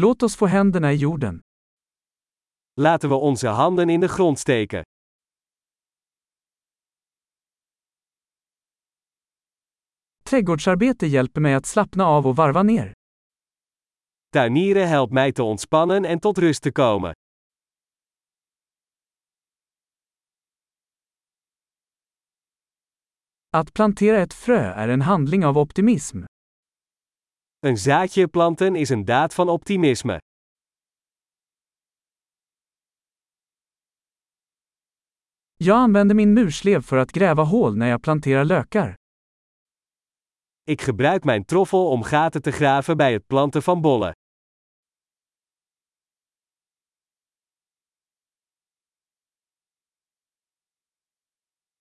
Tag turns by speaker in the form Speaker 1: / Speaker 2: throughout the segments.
Speaker 1: Låt oss få händerna i jorden.
Speaker 2: Laten we onze handen in de grond steken.
Speaker 1: Trädgårdsarbete hjälper mig att slappna av och varva ner.
Speaker 2: Tuinieren helpt mij te ontspannen en tot rust te komen.
Speaker 1: Att plantera ett frö är en handling av optimism.
Speaker 2: Een zaadje planten is een daad van optimisme.
Speaker 1: Jag använder min murslev för att gräva hål när jag planterar lökar.
Speaker 2: Ik gebruik mijn troffel om gaten te graven bij het planten van bollen.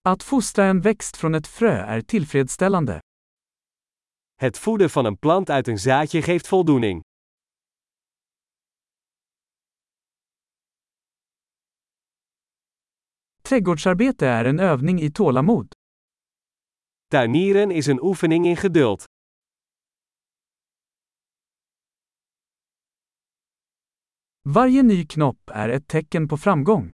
Speaker 1: Att fostra en växt från ett frö är tillfredsställande.
Speaker 2: Het voeden van een plant uit een zaadje geeft voldoening.
Speaker 1: Trädgårdsarbete är en övning i tålamod.
Speaker 2: Tuinieren is een oefening in geduld.
Speaker 1: Varje ny knopp är ett tecken på framgång.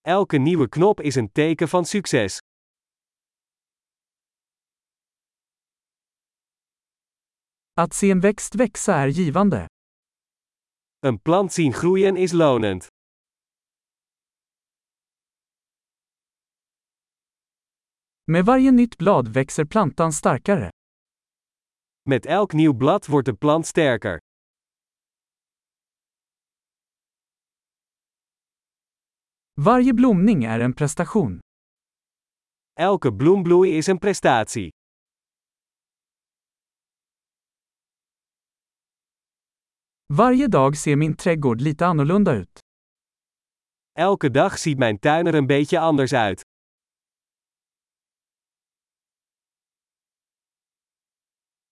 Speaker 2: Elke nieuwe knop is een teken van succes.
Speaker 1: Att se en växt växa är givande.
Speaker 2: Een plant zien groeien is lonend.
Speaker 1: Med varje nytt blad växer plantan starkare.
Speaker 2: Met elk nieuw blad wordt de plant sterker.
Speaker 1: Varje blomning är en prestation.
Speaker 2: Elke bloembloei is een prestatie.
Speaker 1: Varje dag ser min trädgård lite annorlunda ut.
Speaker 2: Elke dag ziet mijn tuin er een beetje anders uit.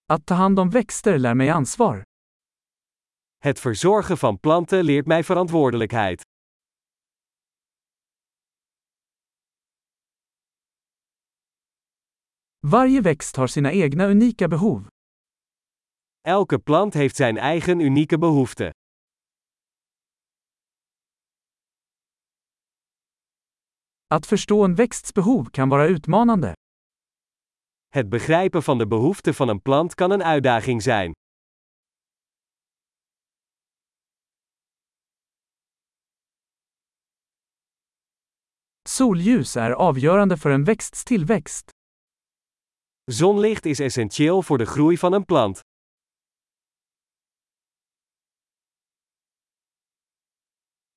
Speaker 1: Att ta hand om växter lär mig ansvar.
Speaker 2: Het verzorgen van planten leert mij verantwoordelijkheid.
Speaker 1: Varje växt har sina egna unika behov.
Speaker 2: Elke plant heeft zijn eigen unieke behoeften.
Speaker 1: Att förstå en växts behov kan vara utmanande.
Speaker 2: Het begrijpen van de behoeften van een plant kan een uitdaging zijn.
Speaker 1: Solljus är avgörande för en växts tillväxt.
Speaker 2: Zonlicht is essentieel voor de groei van een plant.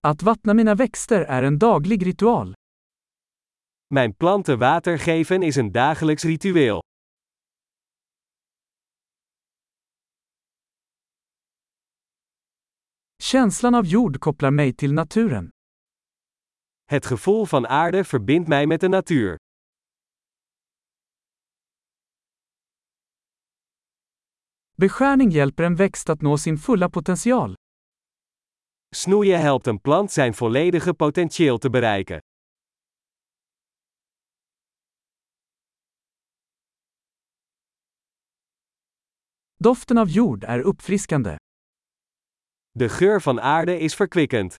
Speaker 1: Att vattna mina växter är en daglig ritual.
Speaker 2: Mijn planten water geven is een dagelijks ritueel.
Speaker 1: Känslan av jord kopplar mig till naturen.
Speaker 2: Het gevoel van aarde verbindt mij met de natuur.
Speaker 1: Beskärning hjälper en växt att nå sin fulla potential.
Speaker 2: Snoeien helpt een plant zijn volledige potentieel te bereiken.
Speaker 1: Doften av jord är uppfriskande.
Speaker 2: De geur van aarde is verkwikkend.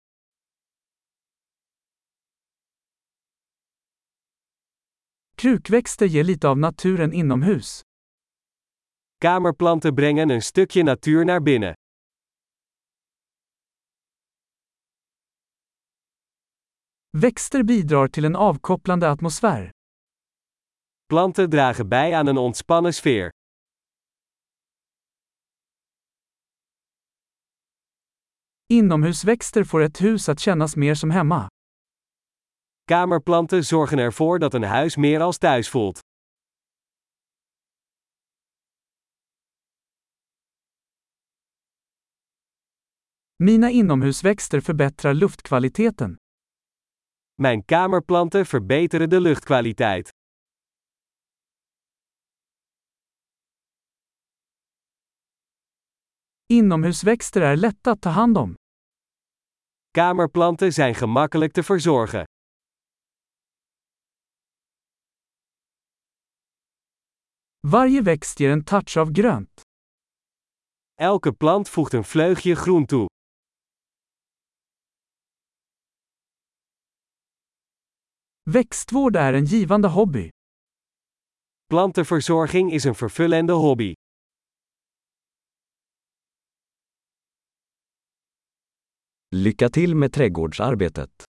Speaker 1: Krukväxter ger lite av naturen inomhus.
Speaker 2: Kamerplanten brengen een stukje natuur naar binnen.
Speaker 1: Växter bidrar till en avkopplande atmosfär.
Speaker 2: Planten dragen bij aan een ontspannen sfeer.
Speaker 1: Inomhusväxter får ett hus att kännas mer som hemma.
Speaker 2: Kamerplanten zorgen ervoor dat een huis meer als thuis voelt.
Speaker 1: Mina inomhusväxter förbättrar luftkvaliteten.
Speaker 2: Mijn kamerplanten verbeteren de luchtkwaliteit.
Speaker 1: Inomhusväxter är lätta att ta hand om.
Speaker 2: Kamerplanten zijn gemakkelijk te verzorgen.
Speaker 1: Varje växt ger en touch av grönt.
Speaker 2: Elke plant voegt een vleugje groen toe.
Speaker 1: Växtvård är en givande hobby.
Speaker 2: Plantenverzorging is een vervullende hobby.
Speaker 3: Lycka till med trädgårdsarbetet.